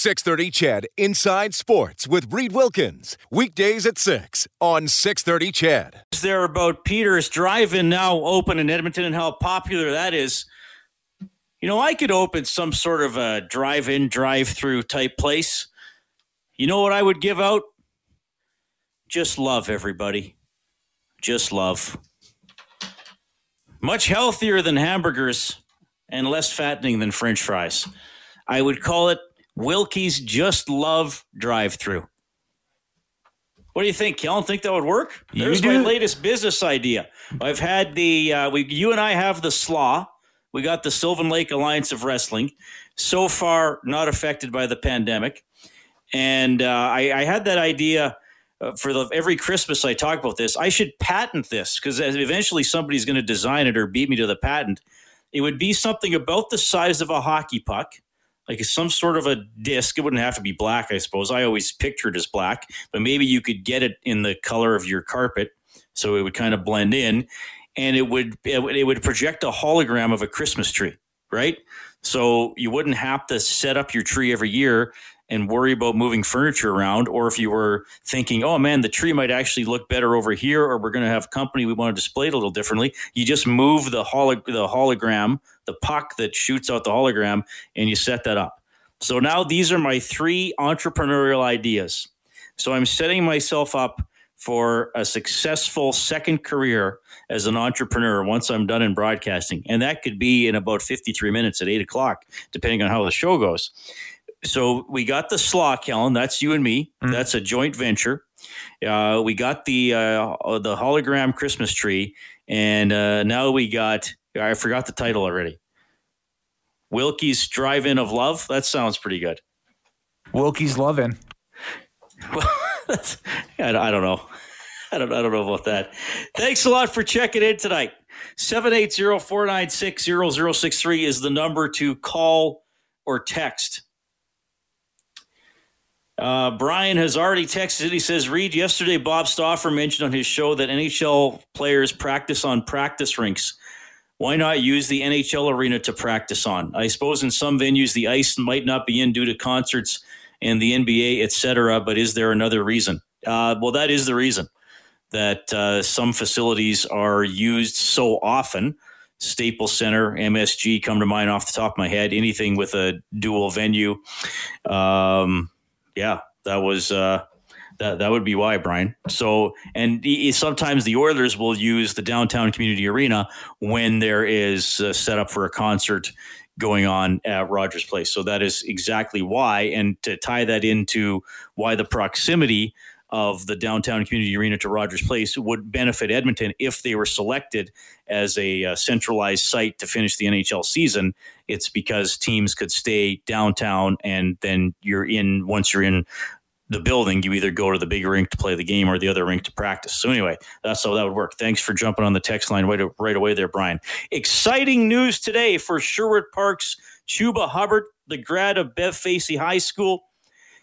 630 CHED Inside Sports with Reed Wilkins. Weekdays at 6 on 630 CHED. There about Peter's Drive-In now open in Edmonton and how popular that is? You know, I could open some sort of a drive-in, drive-through type place. You know what I would give out? Just love, everybody. Just love. Much healthier than hamburgers and less fattening than french fries. I would call it Wilkie's Just Love drive through. What do you think, Kellen? Think that would work? There's my latest business idea. I've had the uh, we, you and I have the slaw. We got the Sylvan Lake Alliance of Wrestling. So far, not affected by the pandemic. And uh, I, I, had that idea uh, for the, every Christmas I talk about this. I should patent this because eventually somebody's going to design it or beat me to the patent. It would be something about the size of a hockey puck like some sort of a disc. It wouldn't have to be black, I suppose. I always pictured as black, but maybe you could get it in the color of your carpet, so it would kind of blend in, and it would it would, project a hologram of a Christmas tree, right? So you wouldn't have to set up your tree every year and worry about moving furniture around. Or if you were thinking, oh man, the tree might actually look better over here, or we're going to have company, we want to display it a little differently, you just move the, holo- the hologram, the puck that shoots out the hologram, and you set that up. So now these are my three entrepreneurial ideas. So I'm setting myself up for a successful second career as an entrepreneur once I'm done in broadcasting. And that could be in about 53 minutes at eight o'clock, depending on how the show goes so we got the slaw, Helen. That's you and me. Mm. That's a joint venture. Uh, we got the uh, the hologram Christmas tree, and uh, now we got. I forgot the title already. Wilkie's Drive-In of Love. That sounds pretty good. Wilkie's Lovin'. Well, that's, I, I don't know. I don't, I don't know about that. Thanks a lot for checking in tonight. 780-496-0063 is the number to call or text. Uh, Brian has already texted. He says, Reed, yesterday Bob Stauffer mentioned on his show that NHL players practice on practice rinks. Why not use the NHL arena to practice on? I suppose in some venues the ice might not be in due to concerts and the NBA, etc. But is there another reason? Uh, well, that is the reason that uh, some facilities are used so often. Staples Center, MSG come to mind off the top of my head. Anything with a dual venue. Um, yeah, that was uh, that that would be why, Brian. So, and sometimes the Oilers will use the downtown community arena when there is set up for a concert going on at Rogers Place. So that is exactly why. And to tie that into why the proximity of the downtown community arena to Rogers Place would benefit Edmonton if they were selected as a uh, centralized site to finish the NHL season. It's because teams could stay downtown and then you're in, once you're in the building, you either go to the big rink to play the game or the other rink to practice. So anyway, that's how that would work. Thanks for jumping on the text line right, right away there, Brian. Exciting news today for Sherwood Park's Chuba Hubbard, the grad of Bev Facey High School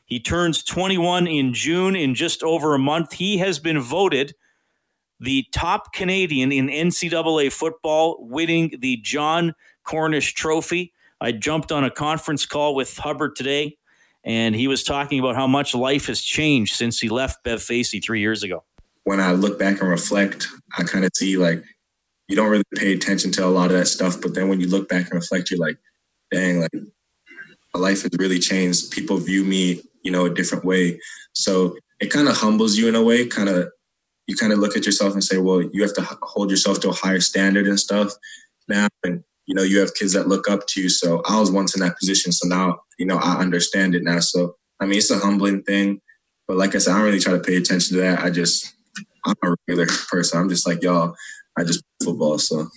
he turns 21 in June in just over a month. He has been voted the top Canadian in NCAA football, winning the John Cornish Trophy. I jumped on a conference call with Hubbard today, and he was talking about how much life has changed since he left Bev Facey three years ago. When I look back and reflect, I kind of see like you don't really pay attention to a lot of that stuff, but then when you look back and reflect, you're like, dang, like my life has really changed. People view me you know, a different way. So it kind of humbles you in a way, kind of, you kind of look at yourself and say, well, you have to hold yourself to a higher standard and stuff now. And, you know, you have kids that look up to you. So I was once in that position. So now, you know, I understand it now. So, I mean, it's a humbling thing. But like I said, I don't really try to pay attention to that. I just, I'm a regular person. I'm just like, y'all, I just football. So.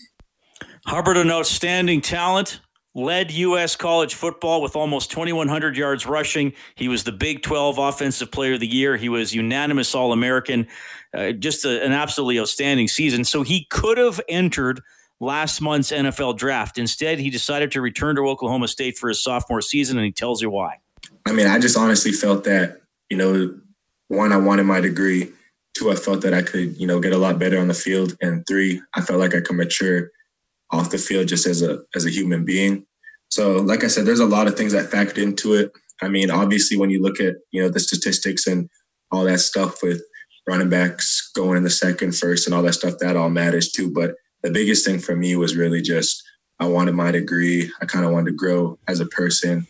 Hubbard, an outstanding talent led U.S. college football with almost 2,100 yards rushing. He was the Big 12 Offensive Player of the Year. He was unanimous All American. Uh, just a, an absolutely outstanding season. So he could have entered last month's NFL draft. Instead, he decided to return to Oklahoma State for his sophomore season, and he tells you why. I mean, I just honestly felt that, you know, one, I wanted my degree. Two, I felt that I could, you know, get a lot better on the field. And three, I felt like I could mature off the field just as a as a human being. So, like I said, there's a lot of things that factored into it. I mean, obviously, when you look at you know the statistics and all that stuff with running backs going in the second, first, and all that stuff, that all matters too. But the biggest thing for me was really just I wanted my degree. I kind of wanted to grow as a person.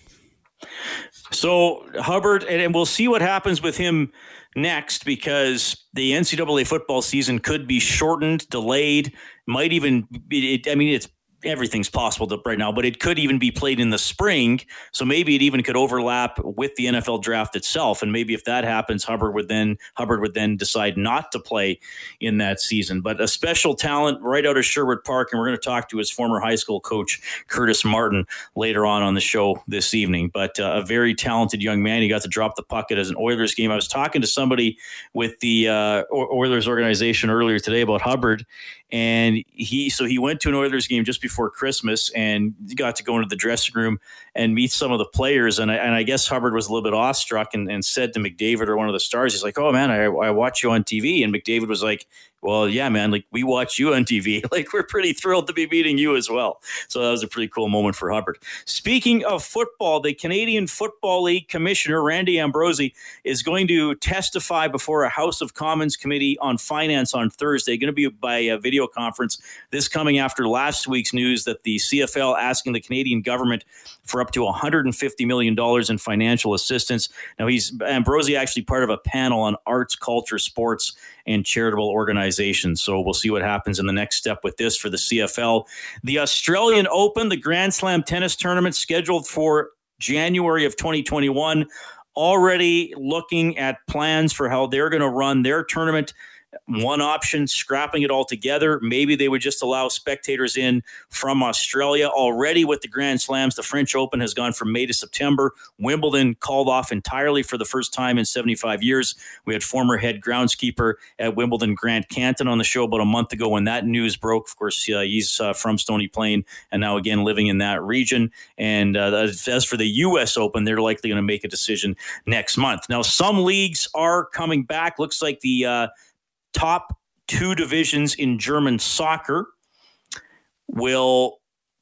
So Hubbard, and we'll see what happens with him next because the NCAA football season could be shortened, delayed, might even. It, I mean, it's everything's possible right now, but it could even be played in the spring. So maybe it even could overlap with the NFL draft itself. And maybe if that happens, Hubbard would then Hubbard would then decide not to play in that season. But a special talent right out of Sherwood Park, and we're going to talk to his former high school coach Curtis Martin later on on the show this evening. But uh, a very talented young man. He got to drop the pucket as an Oilers game. I was talking to somebody with the uh, Oilers organization earlier today about Hubbard and he so he went to an Oilers game just before Christmas and got to go into the dressing room and meet some of the players. And I, and I guess Hubbard was a little bit awestruck and, and said to McDavid or one of the stars, he's like, "Oh man, I, I watch you on TV." And McDavid was like, well, yeah, man, like we watch you on TV. Like we're pretty thrilled to be meeting you as well. So that was a pretty cool moment for Hubbard. Speaking of football, the Canadian Football League Commissioner, Randy Ambrosie, is going to testify before a House of Commons committee on finance on Thursday. Going to be by a video conference. This coming after last week's news that the CFL asking the Canadian government for up to $150 million in financial assistance. Now, he's Ambrosie actually part of a panel on arts, culture, sports, and charitable organizations. So we'll see what happens in the next step with this for the CFL. The Australian Open, the Grand Slam tennis tournament scheduled for January of 2021 already looking at plans for how they're going to run their tournament one option, scrapping it all together. Maybe they would just allow spectators in from Australia. Already with the Grand Slams, the French Open has gone from May to September. Wimbledon called off entirely for the first time in 75 years. We had former head groundskeeper at Wimbledon, Grant Canton, on the show about a month ago when that news broke. Of course, uh, he's uh, from Stony Plain and now again living in that region. And uh, as for the U.S. Open, they're likely going to make a decision next month. Now, some leagues are coming back. Looks like the uh, top two divisions in German soccer will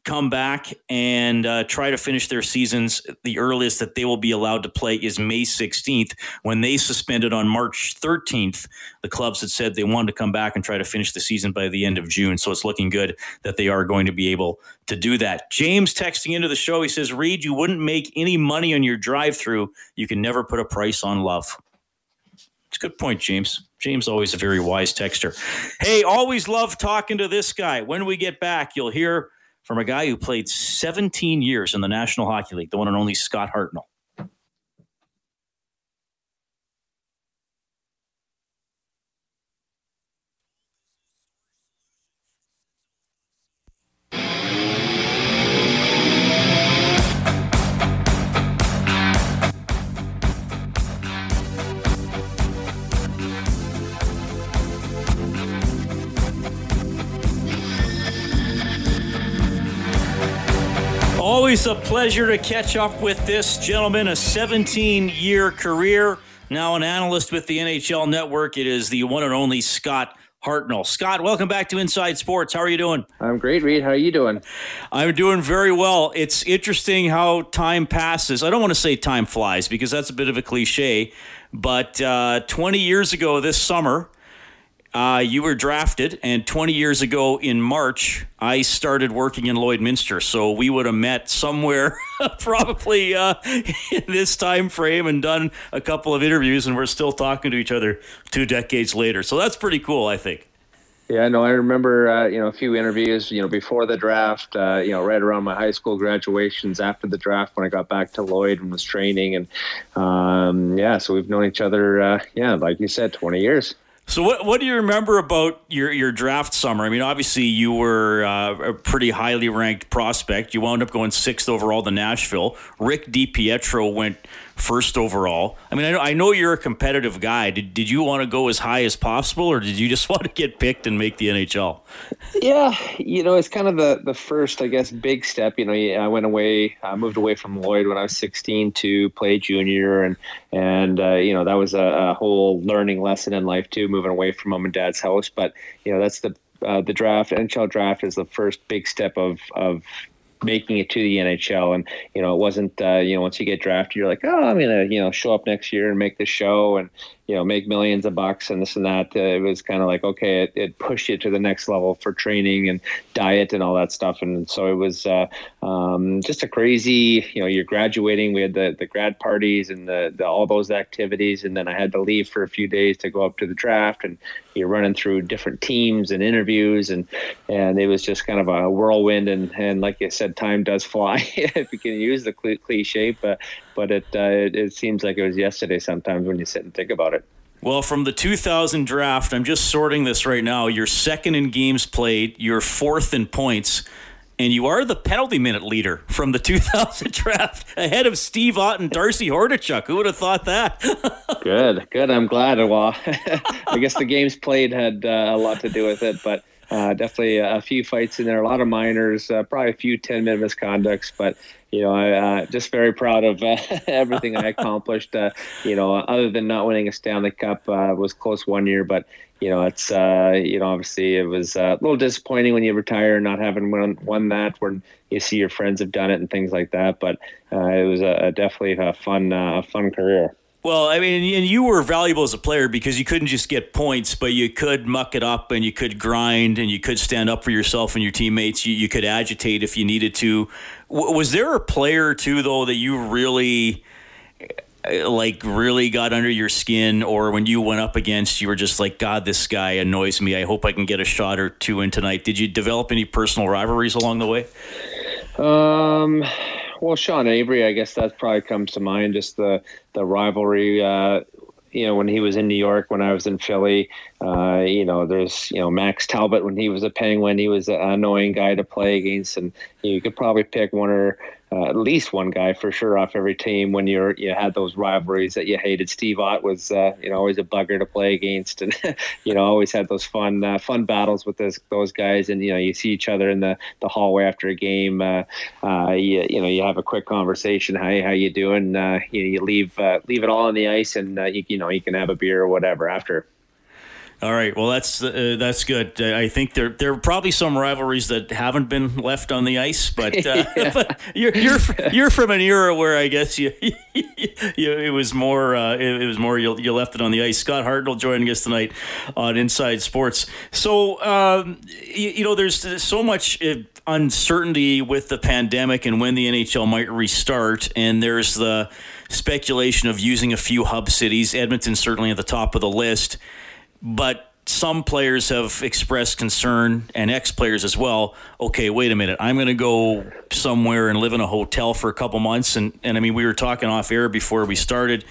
come back and uh, try to finish their seasons. The earliest that they will be allowed to play is May 16th. When they suspended on March 13th, the clubs had said they wanted to come back and try to finish the season by the end of June. So it's looking good that they are going to be able to do that. James texting into the show, he says, Reed, you wouldn't make any money on your drive through. You can never put a price on love. It's a good point, James. James always a very wise texter. Hey, always love talking to this guy. When we get back, you'll hear from a guy who played 17 years in the National Hockey League, the one and only Scott Hartnell. A pleasure to catch up with this gentleman, a 17 year career, now an analyst with the NHL Network. It is the one and only Scott Hartnell. Scott, welcome back to Inside Sports. How are you doing? I'm great, Reed. How are you doing? I'm doing very well. It's interesting how time passes. I don't want to say time flies because that's a bit of a cliche, but uh, 20 years ago this summer, uh, you were drafted, and 20 years ago in March, I started working in Lloydminster. So we would have met somewhere probably uh, in this time frame and done a couple of interviews, and we're still talking to each other two decades later. So that's pretty cool, I think. Yeah, no, I remember uh, you know a few interviews you know before the draft, uh, you know right around my high school graduations, after the draft when I got back to Lloyd and was training, and um, yeah, so we've known each other, uh, yeah, like you said, twenty years. So what what do you remember about your your draft summer? I mean, obviously you were uh, a pretty highly ranked prospect. You wound up going sixth overall to Nashville. Rick DiPietro went first overall. I mean, I know, I know you're a competitive guy. Did, did you want to go as high as possible, or did you just want to get picked and make the NHL? Yeah, you know, it's kind of the, the first, I guess, big step. You know, I went away, I moved away from Lloyd when I was 16 to play junior, and and uh, you know that was a, a whole learning lesson in life too, moving away from mom and dad's house. But you know, that's the uh, the draft, NHL draft is the first big step of of making it to the NHL. And you know, it wasn't uh, you know once you get drafted, you're like, oh, I'm gonna you know show up next year and make the show and you know make millions of bucks and this and that. Uh, it was kind of like okay, it, it, pushed you to the next level for training and diet and all that stuff. And so it was uh, um, just a crazy. You know, you're graduating. We had the the grad parties and the, the all those activities, and then I had to leave for a few days to go up to the draft and you're running through different teams and interviews and and it was just kind of a whirlwind and and like you said time does fly if you can use the cliche but but it, uh, it it seems like it was yesterday sometimes when you sit and think about it well, from the 2000 draft, I'm just sorting this right now. You're second in games played, you're fourth in points, and you are the penalty minute leader from the 2000 draft, ahead of Steve Ott and Darcy Hordichuk. Who would have thought that? good, good. I'm glad. Well, I guess the games played had uh, a lot to do with it, but uh, definitely a few fights in there, a lot of minors, uh, probably a few 10 minute misconducts, but you know, I uh, just very proud of uh, everything I accomplished. Uh, you know, other than not winning a Stanley Cup, uh, was close one year, but you know, it's uh, you know, obviously it was uh, a little disappointing when you retire, not having won, won that, when you see your friends have done it and things like that. But it was a, a definitely a fun, a fun career. Well, I mean, and you were valuable as a player because you couldn't just get points, but you could muck it up and you could grind and you could stand up for yourself and your teammates. You, you could agitate if you needed to. W- was there a player too, though, that you really uh, like really got under your skin or when you went up against you were just like god this guy annoys me i hope i can get a shot or two in tonight did you develop any personal rivalries along the way um well, Sean Avery, I guess that probably comes to mind. Just the the rivalry. Uh, you know, when he was in New York, when I was in Philly, uh, you know, there's you know Max Talbot when he was a Penguin, he was an annoying guy to play against, and you could probably pick one or uh, at least one guy for sure off every team when you're you had those rivalries that you hated. Steve Ott was uh, you know always a bugger to play against, and you know always had those fun uh, fun battles with those those guys. And you know you see each other in the, the hallway after a game. Uh, uh, you, you know you have a quick conversation. Hey, how you doing? Uh, you, you leave leave it all on the ice, and you, you know you can have a beer or whatever after. All right. Well, that's uh, that's good. Uh, I think there there are probably some rivalries that haven't been left on the ice, but, uh, yeah. but you're you're you're from an era where I guess you, you it was more uh, it, was more you, you left it on the ice. Scott Hartnell joining us tonight on Inside Sports. So um, you, you, know, there's so much uh, uncertainty with the pandemic and when the NHL might restart, and there's the speculation of using a few hub cities. Edmonton certainly at the top of the list. But some players have expressed concern and ex players as well. Okay, wait a minute. I'm going to go somewhere and live in a hotel for a couple months. And, and I mean, we were talking off air before we started.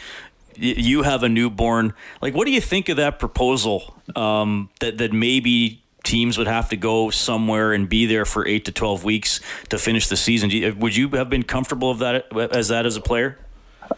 You have a newborn. Like, what do you think of that proposal um, that, that maybe teams would have to go somewhere and be there for eight to 12 weeks to finish the season? You, would you have been comfortable of that as that as a player?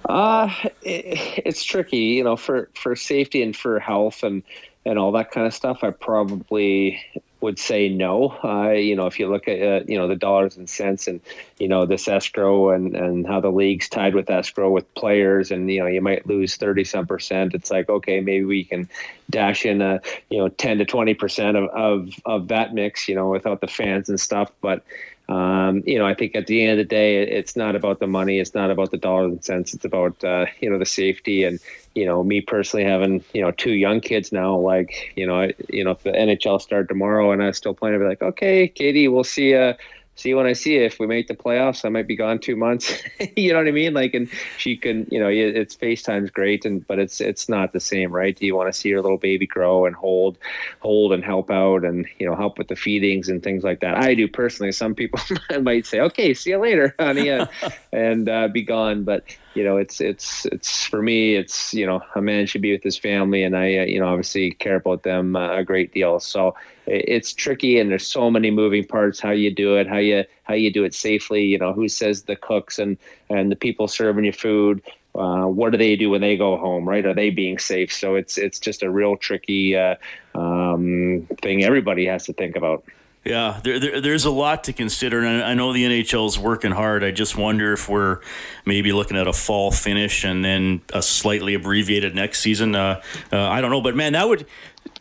Uh, it, it's tricky, you know, for, for safety and for health and, and all that kind of stuff. I probably would say no. Uh, you know, if you look at uh, you know the dollars and cents and you know this escrow and and how the league's tied with escrow with players and you know you might lose thirty some percent. It's like okay, maybe we can dash in a you know ten to twenty percent of, of of that mix. You know, without the fans and stuff, but. Um, you know, I think at the end of the day, it's not about the money. It's not about the dollars and cents. It's about uh, you know the safety and you know me personally having you know two young kids now. Like you know, I, you know if the NHL start tomorrow and I still playing, I'd be like, okay, Katie, we'll see you see when I see you. If we make the playoffs, I might be gone two months. you know what I mean? Like, and she can, you know, it's FaceTime's great, and but it's it's not the same, right? Do you want to see your little baby grow and hold, hold and help out, and you know, help with the feedings and things like that? I do personally. Some people might say, "Okay, see you later, honey," and, and uh, be gone. But you know, it's it's it's for me. It's you know, a man should be with his family, and I uh, you know obviously care about them uh, a great deal. So it's tricky, and there's so many moving parts. How you do it, how you how you do it safely. You know, who says the cooks and and the people serving you food. Uh, what do they do when they go home? Right? Are they being safe? So it's it's just a real tricky uh, um, thing. Everybody has to think about. Yeah, there, there, there's a lot to consider, and I know the NHL is working hard. I just wonder if we're maybe looking at a fall finish and then a slightly abbreviated next season. Uh, uh, I don't know, but man, that would,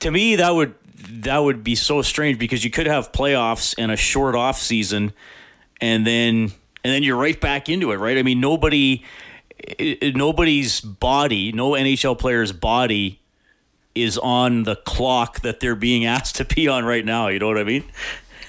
to me, that would that would be so strange because you could have playoffs and a short off season and then and then you're right back into it, right? I mean, nobody, eh, nobody's body, no NHL player's body is on the clock that they're being asked to be on right now. You know what I mean?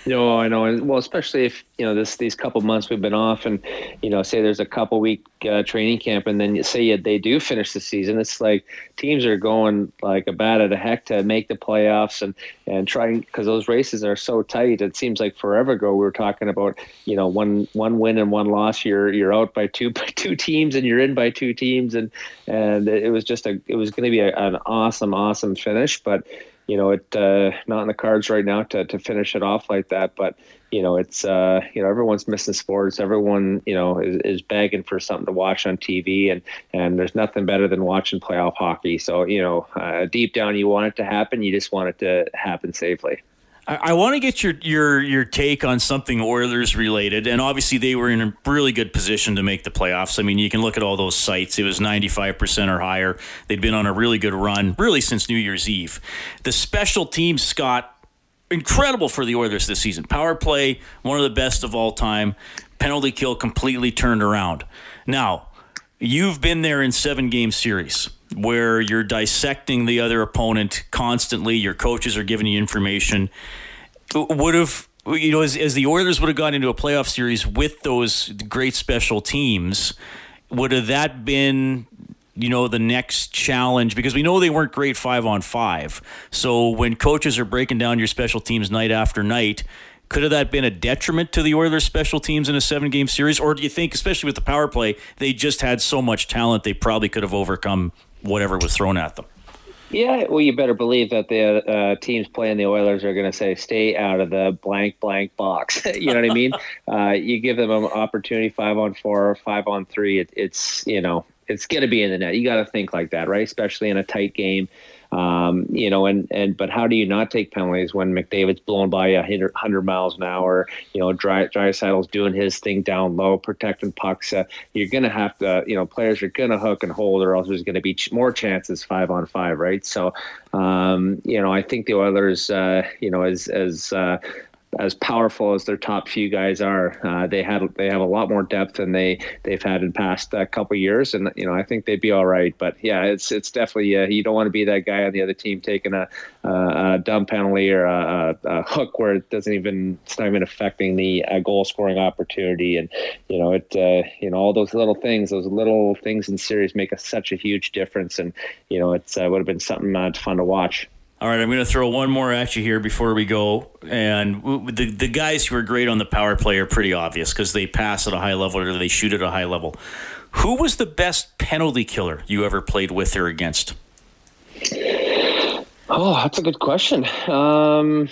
No, I know. Well, especially if you know this these couple months we've been off, and you know, say there's a couple week uh, training camp, and then you say they do finish the season. It's like teams are going like a bat at a heck to make the playoffs and and trying because those races are so tight. It seems like forever ago we were talking about you know one one win and one loss. You're you're out by two by two teams, and you're in by two teams, and and it was just a it was going to be a, an awesome awesome finish, but you know, it uh, not in the cards right now to, to finish it off like that. But you know, it's uh, you know everyone's missing sports. Everyone you know is, is begging for something to watch on TV, and and there's nothing better than watching playoff hockey. So you know, uh, deep down, you want it to happen. You just want it to happen safely. I, I want to get your your your take on something Oilers related, and obviously they were in a really good position to make the playoffs. I mean, you can look at all those sites; it was ninety five percent or higher. They'd been on a really good run, really since New Year's Eve. The special teams, Scott, incredible for the Oilers this season. Power play, one of the best of all time. Penalty kill completely turned around. Now, you've been there in seven game series where you're dissecting the other opponent constantly. Your coaches are giving you information. Would have you know as, as the Oilers would have gone into a playoff series with those great special teams, would have that been you know the next challenge because we know they weren't great five on five. So when coaches are breaking down your special teams night after night, could have that been a detriment to the Oilers' special teams in a seven game series? Or do you think, especially with the power play, they just had so much talent they probably could have overcome whatever was thrown at them. Yeah, well, you better believe that the uh, teams playing the Oilers are going to say, "Stay out of the blank blank box." you know what I mean? uh, you give them an opportunity, five on four, five on three. It, it's you know, it's going to be in the net. You got to think like that, right? Especially in a tight game. Um, you know, and, and but how do you not take penalties when McDavid's blown by a hundred miles an hour? You know, Dry Draisaitl's doing his thing down low, protecting pucks. Uh, you're gonna have to, you know, players are gonna hook and hold, or else there's gonna be more chances five on five, right? So, um, you know, I think the Oilers, uh, you know, as as uh, as powerful as their top few guys are, uh, they had they have a lot more depth than they they've had in past uh, couple years, and you know I think they'd be all right. But yeah, it's it's definitely uh, you don't want to be that guy on the other team taking a, a dumb penalty or a, a, hook where it doesn't even it's not even affecting the uh, goal scoring opportunity, and you know it uh, you know all those little things, those little things in series make a, such a huge difference, and you know it's uh, would have been something fun to watch. All right, I'm going to throw one more at you here before we go. And the the guys who are great on the power play are pretty obvious because they pass at a high level or they shoot at a high level. Who was the best penalty killer you ever played with or against? Oh, that's a good question. Um,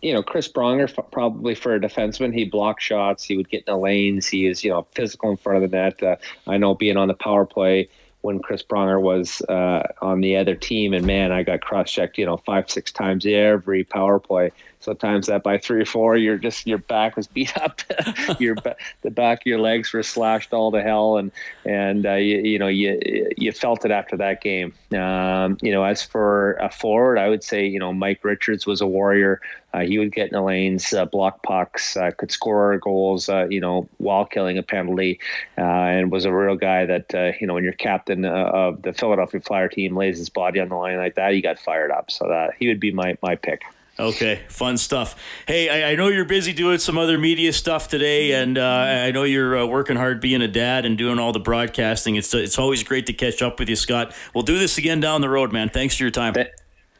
you know, Chris Pronger, probably for a defenseman, he blocked shots. He would get in the lanes. He is, you know, physical in front of the net. Uh, I know being on the power play, when Chris Pronger was uh, on the other team, and man, I got cross checked, you know, five six times every power play. Sometimes that by three or four, you're just your back was beat up, your the back of your legs were slashed all to hell, and and uh, you, you know you you felt it after that game. Um, you know, as for a forward, I would say you know Mike Richards was a warrior. Uh, he would get in the lanes, uh, block pucks, uh, could score goals, uh, you know, while killing a penalty, uh, and was a real guy that, you know, when your captain of the Philadelphia Flyer team lays his body on the line like that, he got fired up. So that he would be my, my pick. Okay, fun stuff. Hey, I, I, know you're busy doing some other media stuff today, and uh, I know you're uh, working hard being a dad and doing all the broadcasting. It's it's always great to catch up with you, Scott. We'll do this again down the road, man. Thanks for your time.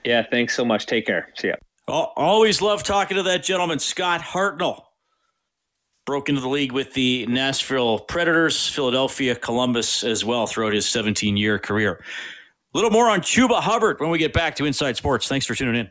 Yeah, thanks so much. Take care. See ya. Always love talking to that gentleman, Scott Hartnell. Broke into the league with the Nashville Predators, Philadelphia, Columbus as well throughout his 17 year career. A little more on Chuba Hubbard when we get back to Inside Sports. Thanks for tuning in.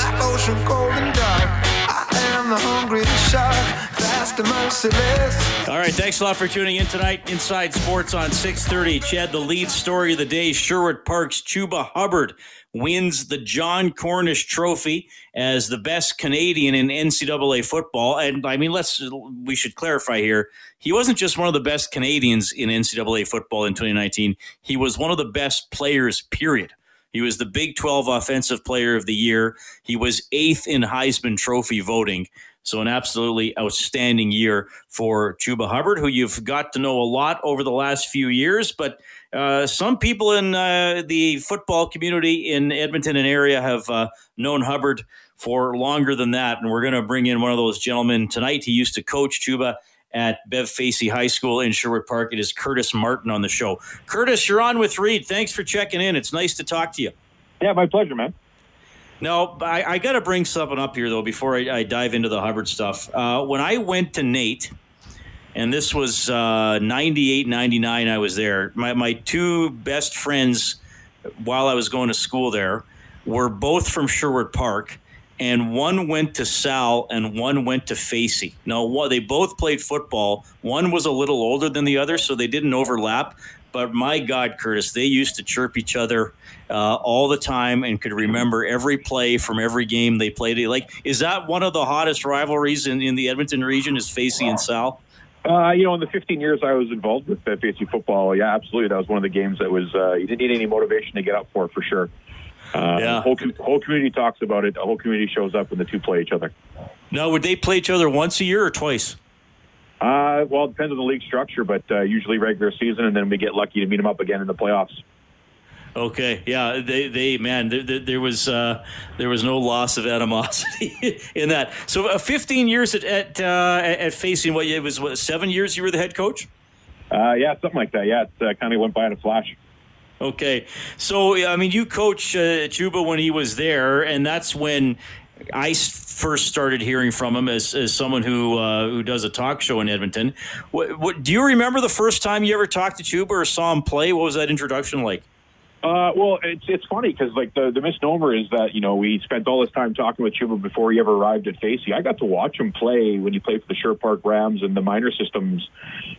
black ocean cold and dark. I am the hungry shark, fast and merciless. All right, thanks a lot for tuning in tonight. Inside Sports on 6:30. CHED, the lead story of the day: Sherwood Park's Chuba Hubbard wins the John Cornish Trophy as the best Canadian in NCAA football. And I mean, let's we should clarify here: he wasn't just one of the best Canadians in NCAA football in 2019. He was one of the best players. Period. He was the Big 12 Offensive Player of the Year. He was eighth in Heisman Trophy voting. So, an absolutely outstanding year for Chuba Hubbard, who you've got to know a lot over the last few years. But uh, some people in uh, the football community in Edmonton and area have uh, known Hubbard for longer than that. And we're going to bring in one of those gentlemen tonight. He used to coach Chuba at Bev Facey High School in Sherwood Park. It is Curtis Martin on the show. Curtis, you're on with Reed. Thanks for checking in. It's nice to talk to you. Yeah, my pleasure, man. No, I, I got to bring something up here, though, before I, I dive into the Hubbard stuff. Uh, when I went to NAIT, and this was uh, 98, 99, I was there, my, my two best friends while I was going to school there were both from Sherwood Park and one went to Sal and one went to Facey. Now, they both played football. One was a little older than the other, so they didn't overlap. But my God, Curtis, they used to chirp each other uh, all the time and could remember every play from every game they played. Like, is that one of the hottest rivalries in, in the Edmonton region? Is Facey and Sal? Uh, you know, in the 15 years I was involved with uh, Facey football, yeah, absolutely, that was one of the games that was uh, you didn't need any motivation to get up for, for sure. Uh, yeah. whole, whole community talks about it. The whole community shows up when the two play each other. Now, would they play each other once a year or twice? Uh, well, it depends on the league structure, but uh, usually regular season, and then we get lucky to meet them up again in the playoffs. Okay, yeah, they, they man, there, there was uh, there was no loss of animosity in that. So, uh, 15 years at at, uh, at facing what it was what seven years you were the head coach. Uh, yeah, something like that. Yeah, it uh, kind of went by in a flash. Okay, so I mean, you coached uh, Chuba when he was there, and that's when I first started hearing from him as, as someone who uh, who does a talk show in Edmonton. What, what, do you remember the first time you ever talked to Chuba or saw him play? What was that introduction like? Uh, well, it's it's funny because like the the misnomer is that you know we spent all this time talking with Chuba before he ever arrived at Facey. I got to watch him play when he played for the Sherwood Park Rams and the minor systems,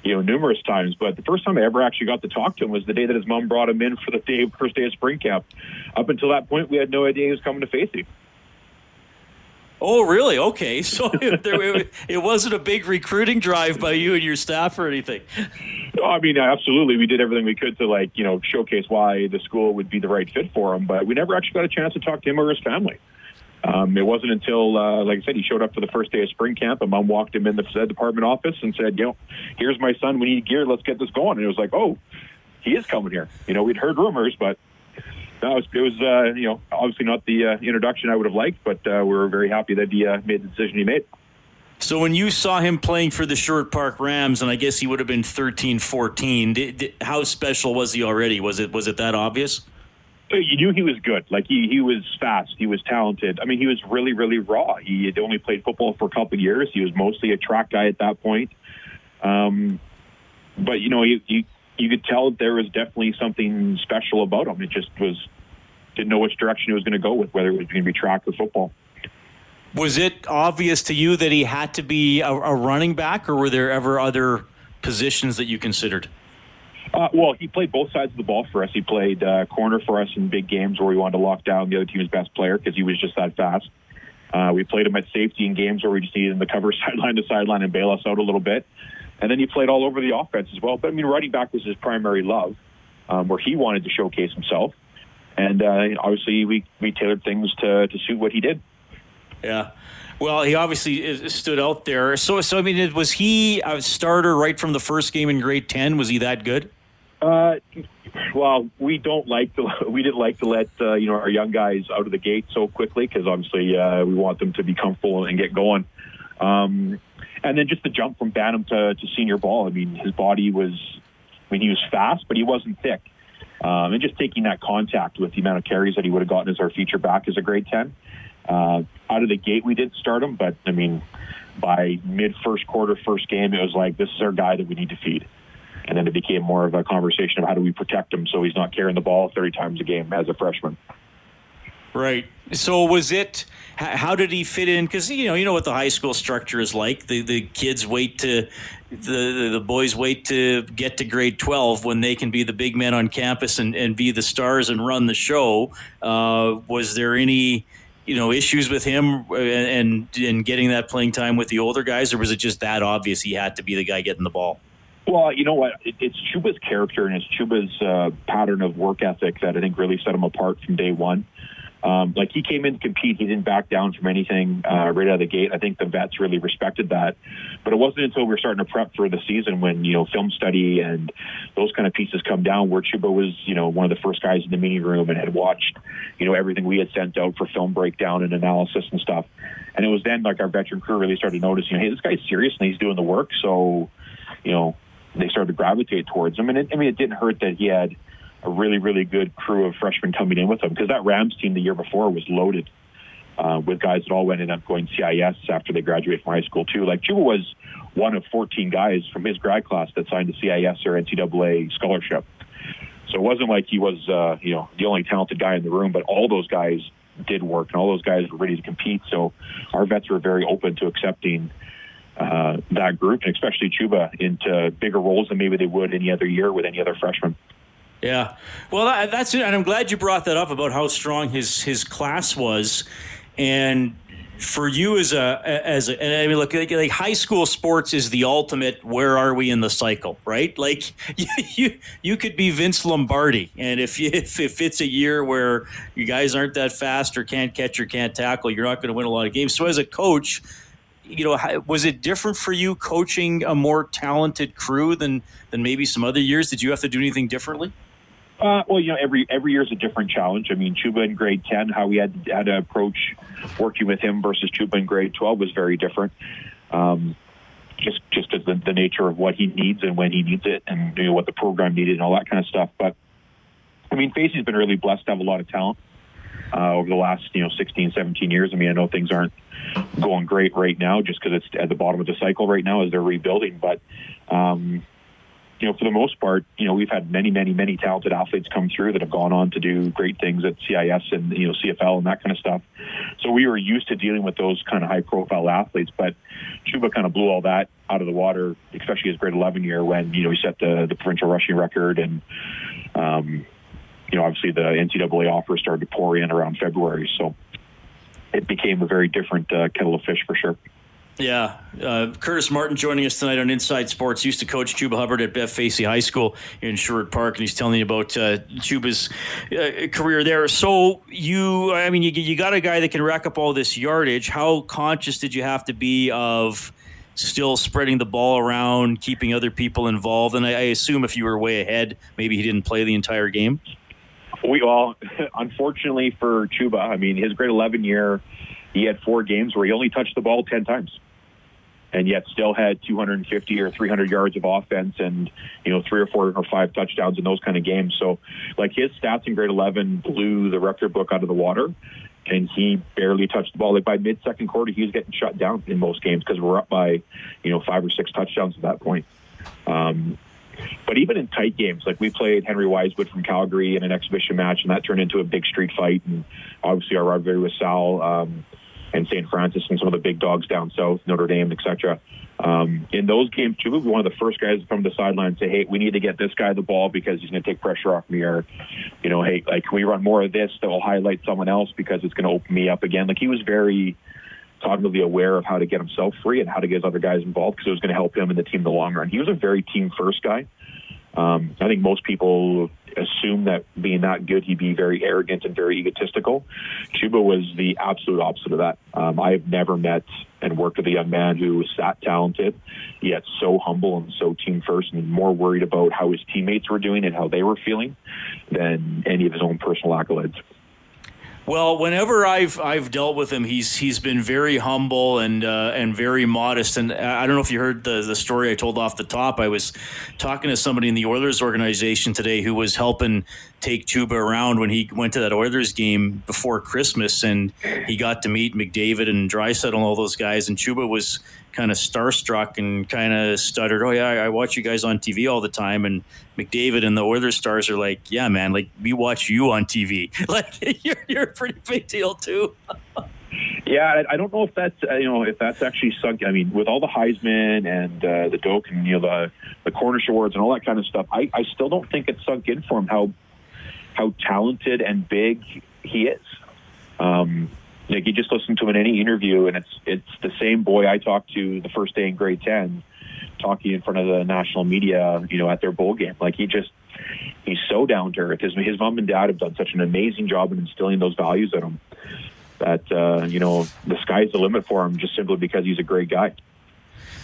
you know, numerous times. But the first time I ever actually got to talk to him was the day that his mom brought him in for the day first day of spring camp. Up until that point, we had no idea he was coming to Facey. Oh, really? Okay. So there, it wasn't a big recruiting drive by you and your staff or anything. I mean, absolutely. We did everything we could to, like, you know, showcase why the school would be the right fit for him, but we never actually got a chance to talk to him or his family. Um, it wasn't until, uh, like I said, he showed up for the first day of spring camp, and mom walked him in the department office and said, you know, here's my son. We need gear. Let's get this going. And it was like, oh, he is coming here. You know, we'd heard rumors, but no, it was, it was uh, you know obviously not the uh, introduction I would have liked, but uh, we are very happy that he uh, made the decision he made. So when you saw him playing for the Sherwood Park Rams, and I guess he would have been 13, 14, did, did, how special was he already? Was it was it that obvious? Uh, you knew he was good. Like he he was fast. He was talented. I mean, he was really really raw. He had only played football for a couple of years. He was mostly a track guy at that point. Um, but you know, he, he you could tell there was definitely something special about him. It just was didn't know which direction he was going to go with, whether it was going to be track or football. Was it obvious to you that he had to be a, a running back, or were there ever other positions that you considered? Uh, well, he played both sides of the ball for us. He played uh, corner for us in big games where we wanted to lock down the other team's best player because he was just that fast. Uh, we played him at safety in games where we just needed him to cover sideline to sideline and bail us out a little bit. And then he played all over the offense as well. But I mean, running back was his primary love, um, where he wanted to showcase himself. And uh, obviously, we, we tailored things to, to suit what he did. Yeah. Well, he obviously stood out there. So, so I mean, was he a starter right from the first game in grade 10? Was he that good? Uh, well, we don't like to. We didn't like to let uh, you know our young guys out of the gate so quickly because obviously uh, we want them to be comfortable and get going. Um, and then just the jump from Bantam to, to senior ball. I mean, his body was, I mean, he was fast, but he wasn't thick. Um, and just taking that contact with the amount of carries that he would have gotten as our feature back as a grade 10. Uh, out of the gate, we did start him, but I mean, by mid first quarter, first game, it was like, this is our guy that we need to feed. And then it became more of a conversation of how do we protect him so he's not carrying the ball 30 times a game as a freshman. Right. So was it? How did he fit in? Because you know, you know what the high school structure is like. The the kids wait to the the boys wait to get to grade twelve when they can be the big men on campus and, and be the stars and run the show. Uh, was there any? you know issues with him and and getting that playing time with the older guys, or was it just that obvious he had to be the guy getting the ball? Well, you know what? It, it's Chuba's character and it's Chuba's uh, pattern of work ethic that I think really set him apart from day one. Um, like he came in to compete, he didn't back down from anything uh, right out of the gate. I think the vets really respected that. But it wasn't until we were starting to prep for the season when you know film study and those kind of pieces come down, where Chuba was you know one of the first guys in the meeting room and had watched you know everything we had sent out for film breakdown and analysis and stuff. And it was then like our veteran crew really started noticing, hey, this guy's serious and he's doing the work. So you know they started to gravitate towards him. And it, I mean, it didn't hurt that he had a really, really good crew of freshmen coming in with them because that Rams team the year before was loaded uh, with guys that all ended up going CIS after they graduated from high school too. Like Chuba was one of 14 guys from his grad class that signed a CIS or NCAA scholarship. So it wasn't like he was, uh, you know, the only talented guy in the room, but all those guys did work and all those guys were ready to compete. So our vets were very open to accepting uh, that group, and especially Chuba, into bigger roles than maybe they would any other year with any other freshman. Yeah, well, that's it, and I'm glad you brought that up about how strong his his class was, and for you as a as I mean, look, like, like, high school sports is the ultimate. Where are we in the cycle, right? Like you you, you could be Vince Lombardi, and if you, if if it's a year where you guys aren't that fast or can't catch or can't tackle, you're not going to win a lot of games. So as a coach. You know, was it different for you coaching a more talented crew than than maybe some other years? Did you have to do anything differently? Uh, well, you know, every every year is a different challenge. I mean, Chuba in grade ten, how we had had to approach working with him versus Chuba in grade twelve was very different. Um, just just as the, the nature of what he needs and when he needs it, and you know what the program needed and all that kind of stuff. But I mean, Facey's been really blessed to have a lot of talent uh, over the last you know 16, 17 years. I mean, I know things aren't going great right now just because it's at the bottom of the cycle right now as they're rebuilding, but. Um, you know, for the most part, you know, we've had many, many, many talented athletes come through that have gone on to do great things at CIS and, you know, CFL and that kind of stuff. So we were used to dealing with those kind of high profile athletes, but Chuba kind of blew all that out of the water, especially his grade 11 year when, you know, he set the, the provincial rushing record and, um, you know, obviously the NCAA offer started to pour in around February. So it became a very different uh, kettle of fish for sure. Yeah, uh, Curtis Martin joining us tonight on Inside Sports. Used to coach Chuba Hubbard at Bev Facey High School in Sherwood Park, and he's telling you about uh, Chuba's uh, career there. So you, I mean, you, you got a guy that can rack up all this yardage. How conscious did you have to be of? Still spreading the ball around, keeping other people involved, and I, I assume if you were way ahead, maybe he didn't play the entire game. We all, unfortunately for Chuba, I mean, his grade 11 year, he had four games where he only touched the ball 10 times and yet still had 250 or 300 yards of offense and you know three or four or five touchdowns in those kind of games. So like his stats in grade 11 blew the record book out of the water, and he barely touched the ball. Like by mid second quarter, he was getting shut down in most games because we're up by you know five or six touchdowns at that point. Um, but even in tight games, like we played Henry Wise Wood from Calgary in an exhibition match, and that turned into a big street fight. And obviously, our rivalry with Sal. Um, and St. Francis and some of the big dogs down south, Notre Dame, etc. Um, in those games, Chuba was one of the first guys from the sideline and say, "Hey, we need to get this guy the ball because he's going to take pressure off me." Or, you know, "Hey, like, can we run more of this that will highlight someone else because it's going to open me up again?" Like he was very cognitively aware of how to get himself free and how to get his other guys involved because it was going to help him and the team in the long run. He was a very team first guy. Um, I think most people assume that being that good, he'd be very arrogant and very egotistical. Chuba was the absolute opposite of that. Um, I have never met and worked with a young man who was that talented, yet so humble and so team first and more worried about how his teammates were doing and how they were feeling than any of his own personal accolades. Well, whenever I've I've dealt with him, he's he's been very humble and uh, and very modest. And I don't know if you heard the the story I told off the top. I was talking to somebody in the Oilers organization today who was helping take Chuba around when he went to that Oilers game before Christmas, and he got to meet McDavid and Draisaitl and all those guys, and Chuba was kind of starstruck and kind of stuttered, "Oh yeah, I watch you guys on TV all the time." And McDavid and the Oilers stars are like, "Yeah, man, like we watch you on TV. Like you're you're a pretty big deal too." Yeah, I don't know if that's uh, you know if that's actually sunk. I mean, with all the Heisman and uh, the Doak and you know the the Cornish awards and all that kind of stuff, I, I still don't think it's sunk in for him how how talented and big he is. Um, like you just listen to him in any interview, and it's it's the same boy I talked to the first day in grade ten, talking in front of the national media, you know, at their bowl game. Like he just he's so down to earth. His his mom and dad have done such an amazing job in instilling those values in him that uh, you know the sky's the limit for him just simply because he's a great guy.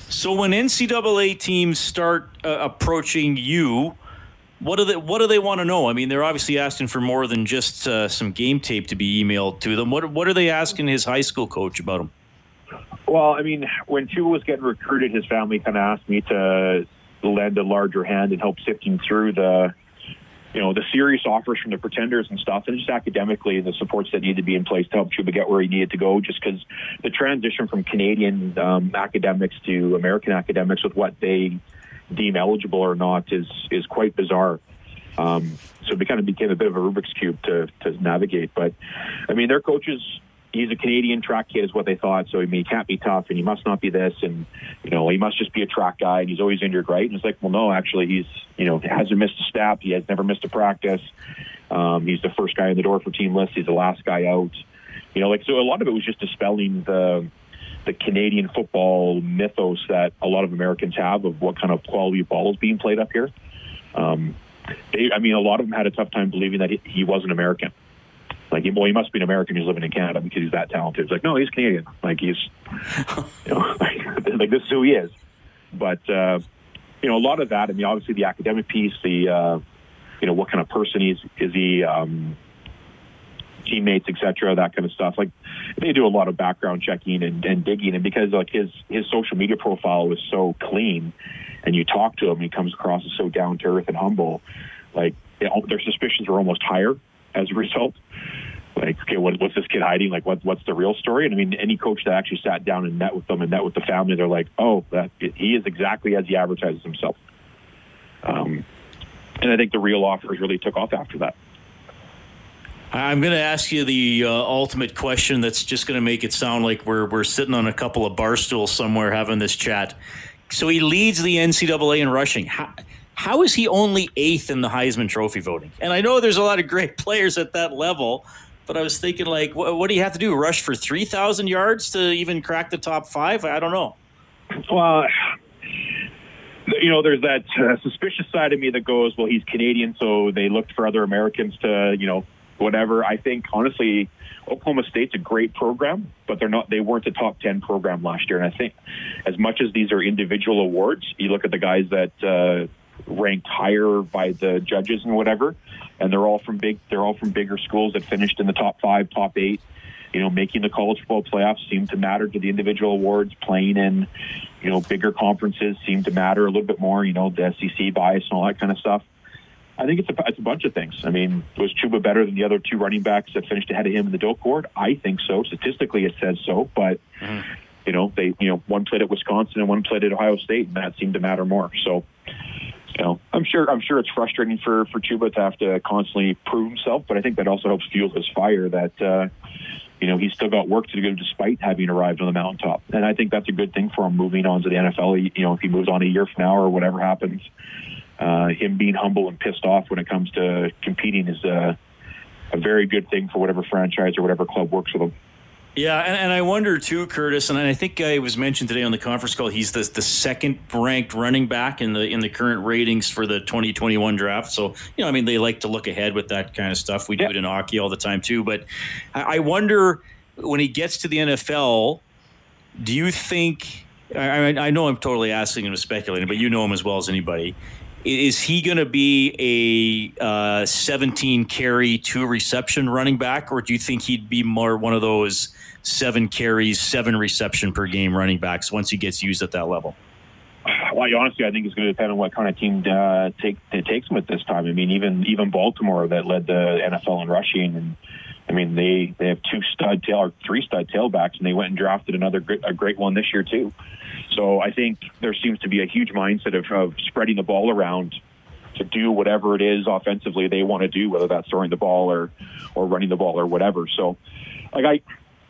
So when NCAA teams start uh, approaching you, what do they what do they want to know? I mean, they're obviously asking for more than just uh, some game tape to be emailed to them. What what are they asking his high school coach about him? Well, I mean, when Chuba was getting recruited, his family kind of asked me to lend a larger hand and help sifting through the you know, the serious offers from the pretenders and stuff, and just academically the supports that need to be in place to help Chuba get where he needed to go. Just because the transition from Canadian um, academics to American academics with what they deem eligible or not is is quite bizarre. Um, so it kind of became a bit of a Rubik's cube to to navigate. But I mean, their coaches he's a Canadian track kid, is what they thought. So I mean, he can't be tough, and he must not be this, and you know, he must just be a track guy, and he's always injured, right? And it's like, well, no, actually, he's you know he hasn't missed a step. He has never missed a practice. Um, he's the first guy in the door for team list. He's the last guy out. You know, like so. A lot of it was just dispelling the the Canadian football mythos that a lot of Americans have of what kind of quality of ball is being played up here. Um, they, I mean, a lot of them had a tough time believing that he, he was an American. Like, well, he must be an American who's living in Canada because he's that talented. It's like, no, he's Canadian. Like, he's, you know, like, this is who he is. But, uh, you know, a lot of that, I mean, obviously the academic piece, the, uh, you know, what kind of person he's, is he, um, teammates, etc., that kind of stuff. Like they do a lot of background checking and, and digging, and because like his his social media profile was so clean, and you talk to him, he comes across as so down to earth and humble. Like their suspicions are almost higher as a result. Like, okay, what, what's this kid hiding? Like, what, what's the real story? And I mean, any coach that actually sat down and met with them and met with the family, they're like, oh, that he is exactly as he advertises himself. Um, and I think the real offers really took off after that. I'm going to ask you the uh, ultimate question that's just going to make it sound like we're we're sitting on a couple of bar stools somewhere having this chat. So he leads the NCAA in rushing. How, how is he only eighth in the Heisman Trophy voting? And I know there's a lot of great players at that level, but I was thinking, like, what, what do you have to do? Rush for 3,000 yards to even crack the top five? I don't know. Well, you know, there's that uh, suspicious side of me that goes, well, he's Canadian, so they looked for other Americans to, you know, whatever. I think, honestly, Oklahoma State's a great program, but they're not. They weren't a top ten program last year. And I think, as much as these are individual awards, you look at the guys that uh, ranked higher by the judges and whatever. And they're all from big. They're all from bigger schools that finished in the top five, top eight. You know, making the college football playoffs seemed to matter to the individual awards. Playing in, you know, bigger conferences seemed to matter a little bit more. You know, the SEC bias and all that kind of stuff. I think it's a, it's a bunch of things. I mean, was Chuba better than the other two running backs that finished ahead of him in the Doak Award? I think so. Statistically, it says so. But mm-hmm. you know, they you know one played at Wisconsin and one played at Ohio State, and that seemed to matter more. So you know, I'm sure I'm sure it's frustrating for for Chuba to have to constantly prove himself, but I think that also helps fuel his fire. That uh, you know he's still got work to do despite having arrived on the mountaintop, and I think that's a good thing for him moving on to the NFL. You know, if he moves on a year from now or whatever happens, uh, him being humble and pissed off when it comes to competing is a, a very good thing for whatever franchise or whatever club works with him. Yeah, and, and I wonder too, Curtis, and I think uh, it was mentioned today on the conference call. He's the the second ranked running back in the in the current ratings for the 2021 draft. So you know, I mean, they like to look ahead with that kind of stuff. We do it in hockey all the time too. But I wonder when he gets to the NFL, do you think? I, I know I'm totally asking him to speculate, but you know him as well as anybody. Is he going to be a uh, 17 carry, two reception running back, or do you think he'd be more one of those seven carries, seven reception per game running backs once he gets used at that level? well, honestly, I think it's going to depend on what kind of team uh, take takes him at this time. I mean, even even Baltimore that led the NFL in rushing, and I mean they they have two stud tail or three stud tailbacks, and they went and drafted another a great one this year too. So I think there seems to be a huge mindset of, of spreading the ball around to do whatever it is offensively they want to do, whether that's throwing the ball or or running the ball or whatever. So, like I,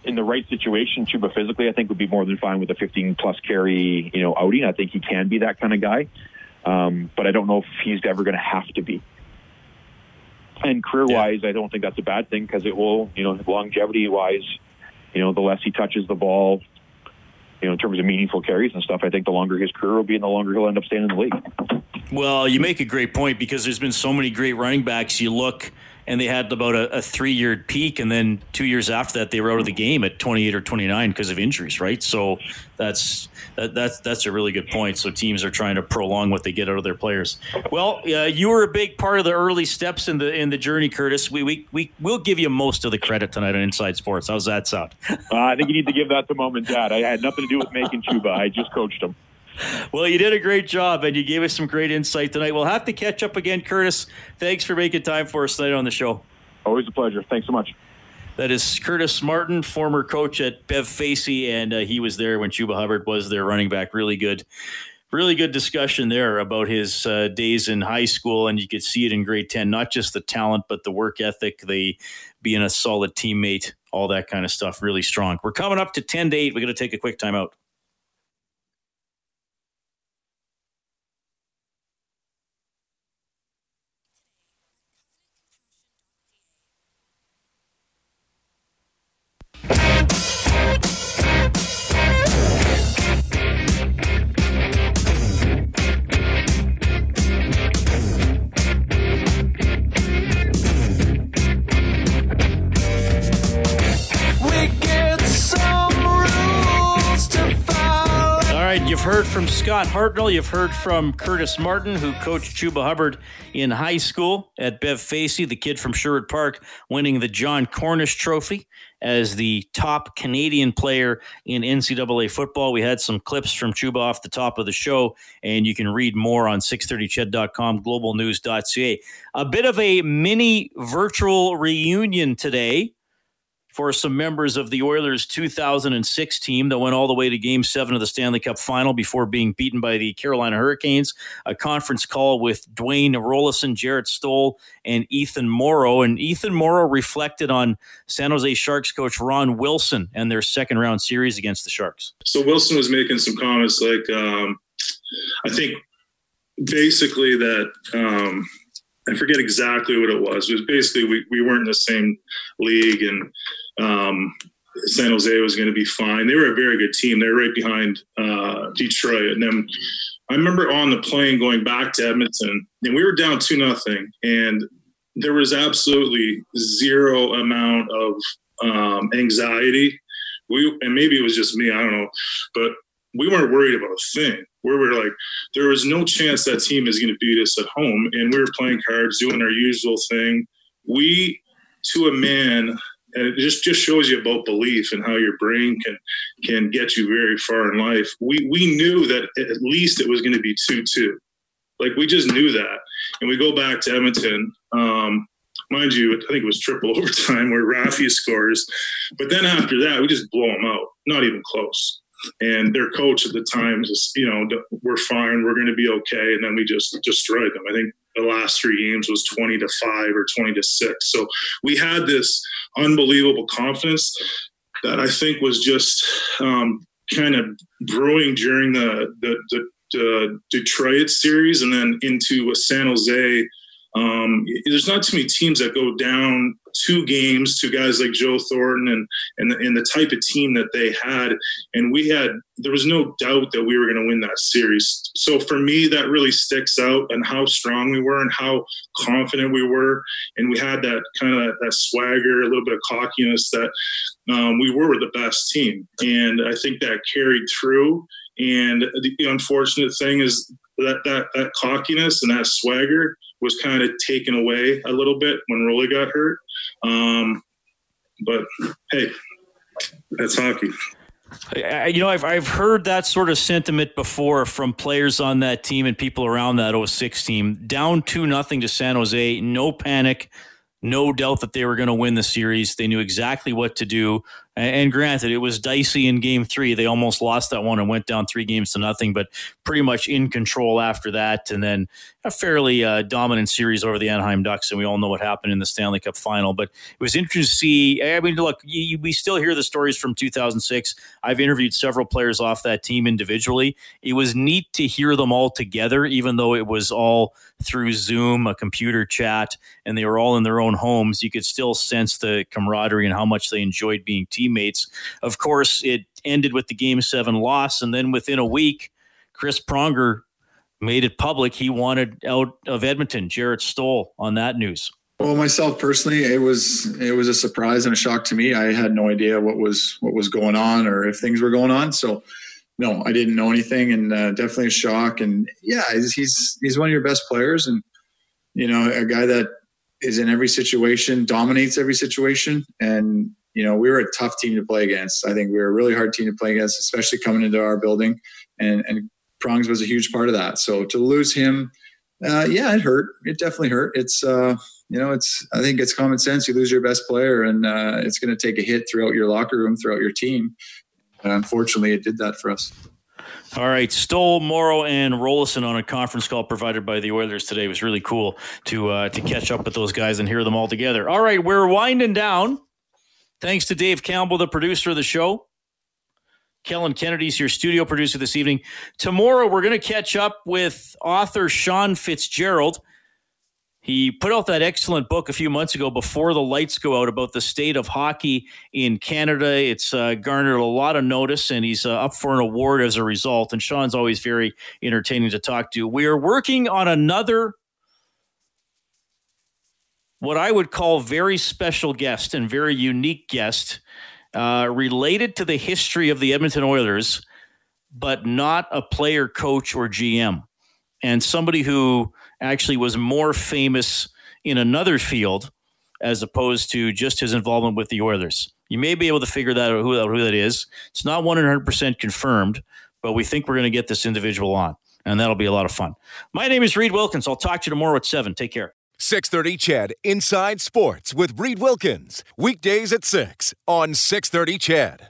in the right situation, Chuba physically, I think would be more than fine with a 15 plus carry, you know, outing. I think he can be that kind of guy, um, but I don't know if he's ever going to have to be. And career wise, yeah. I don't think that's a bad thing because it will, you know, longevity wise, you know, the less he touches the ball, you know, in terms of meaningful carries and stuff, I think the longer his career will be and the longer he'll end up staying in the league. Well, you make a great point because there's been so many great running backs. You look and they had about a, a three year peak, and then two years after that, they were out of the game at 28 or 29 because of injuries, right? So that's that, that's that's a really good point. So teams are trying to prolong what they get out of their players. Well, uh, you were a big part of the early steps in the in the journey, Curtis. We we we will give you most of the credit tonight on Inside Sports. How's that sound? uh, I think you need to give that to mom and dad. I had nothing to do with making Chuba. I just coached them. Well, you did a great job, and you gave us some great insight tonight. We'll have to catch up again, Curtis. Thanks for making time for us tonight on the show. Always a pleasure. Thanks so much. That is Curtis Martin, former coach at Bev Facey, and uh, he was there when Chuba Hubbard was their running back. Really good, really good discussion there about his uh, days in high school, and you could see it in grade ten. Not just the talent, but the work ethic, the being a solid teammate, all that kind of stuff. Really strong. We're coming up to ten to eight. We're going to take a quick timeout. Heard from Scott Hartnell. You've heard from Curtis Martin, who coached Chuba Hubbard in high school at Bev Facey, the kid from Sherwood Park, winning the Jon Cornish Trophy as the top Canadian player in NCAA football. We had some clips from Chuba off the top of the show, and you can read more on 630ched.com, globalnews.ca. A bit of a mini virtual reunion today for some members of the Oilers 2006 team that went all the way to game seven of the Stanley Cup final before being beaten by the Carolina Hurricanes. A conference call with Dwayne Roloson, Jarrett Stoll, and Ethan Moreau. And Ethan Moreau reflected on San Jose Sharks coach Ron Wilson and their second round series against the Sharks. So Wilson was making some comments like, um, I think basically that. Um, I forget exactly what it was. It was basically we, we weren't in the same league and um, San Jose was going to be fine. They were a very good team. They were right behind uh, Detroit. And then I remember on the plane going back to Edmonton, and we were down two nothing, and there was absolutely zero amount of um, anxiety. We and maybe it was just me, I don't know, but we weren't worried about a thing. Where we were like, there was no chance that team is going to beat us at home, and we were playing cards, doing our usual thing. We, to a man, and it just just shows you about belief and how your brain can can get you very far in life. We we knew that at least it was going to be two two, like we just knew that. And we go back to Edmonton. Um, mind you, I think it was triple overtime where Rafi scores, but then after that we just blow them out, not even close. And their coach at the time just, you know, we're fine, we're going to be okay, and then we just destroyed them. I think the last three games was 20 to 5 or 20 to 6. So we had this unbelievable confidence that I think was just um, kind of brewing during the, the, the, the Detroit series and then into San Jose um, there's not too many teams that go down two games to guys like Joe Thornton and and the, and the type of team that they had, and we had there was no doubt that we were going to win that series. So for me, that really sticks out and how strong we were and how confident we were, and we had that kind of that swagger, a little bit of cockiness that um, we were the best team, and I think that carried through. And the unfortunate thing is that that that cockiness and that swagger was kind of taken away a little bit when Rolly got hurt. Um, but hey, that's hockey. You know, I've I've heard that sort of sentiment before from players on that team and people around that 06 team. Down two nothing to San Jose, no panic, no doubt that they were going to win the series. They knew exactly what to do. And granted, it was dicey in game three. They almost lost that one and went down three games to nothing, but pretty much in control after that. And then a fairly uh, dominant series over the Anaheim Ducks. And we all know what happened in the Stanley Cup final. But it was interesting to see. I mean, look, you, we still hear the stories from 2006. I've interviewed several players off that team individually. It was neat to hear them all together, even though it was all through Zoom, a computer chat, and they were all in their own homes. You could still sense the camaraderie and how much they enjoyed being team teammates. Of course, it ended with the game seven loss. And then within a week, Chris Pronger made it public he wanted out of Edmonton. Jarrett Stoll on that news. Well, myself personally, it was it was a surprise and a shock to me. I had no idea what was what was going on or if things were going on. So, no, I didn't know anything, and uh, definitely a shock. And yeah, he's he's one of your best players, and you know, a guy that is in every situation, dominates every situation, and you know, we were a tough team to play against. I think we were a really hard team to play against, especially coming into our building. And, and Prongs was a huge part of that. So to lose him, uh, yeah, it hurt. It definitely hurt. It's, uh, you know, it's, I think it's common sense. You lose your best player and uh, it's going to take a hit throughout your locker room, throughout your team. And unfortunately, it did that for us. All right, Stoll, Moreau, and Roloson on a conference call provided by the Oilers today it was really cool to uh, to catch up with those guys and hear them all together. All right, we're winding down. Thanks to Dave Campbell, the producer of the show. Kellen Kennedy's your studio producer this evening. Tomorrow, we're going to catch up with author Sean Fitzgerald. He put out that excellent book a few months ago, Before the Lights Go Out, about the state of hockey in Canada. It's uh, garnered a lot of notice, and he's uh, up for an award as a result. And Sean's always very entertaining to talk to. We are working on another what I would call very special guest and very unique guest uh, related to the history of the Edmonton Oilers, but not a player, coach, or GM. And somebody who actually was more famous in another field as opposed to just his involvement with the Oilers. You may be able to figure that out who, who that is. It's not 100% confirmed, but we think we're going to get this individual on, and that'll be a lot of fun. My name is Reid Wilkins. I'll talk to you tomorrow at 7. Take care. 630 CHED Inside Sports with Reid Wilkins. Weekdays at 6 on 630 CHED.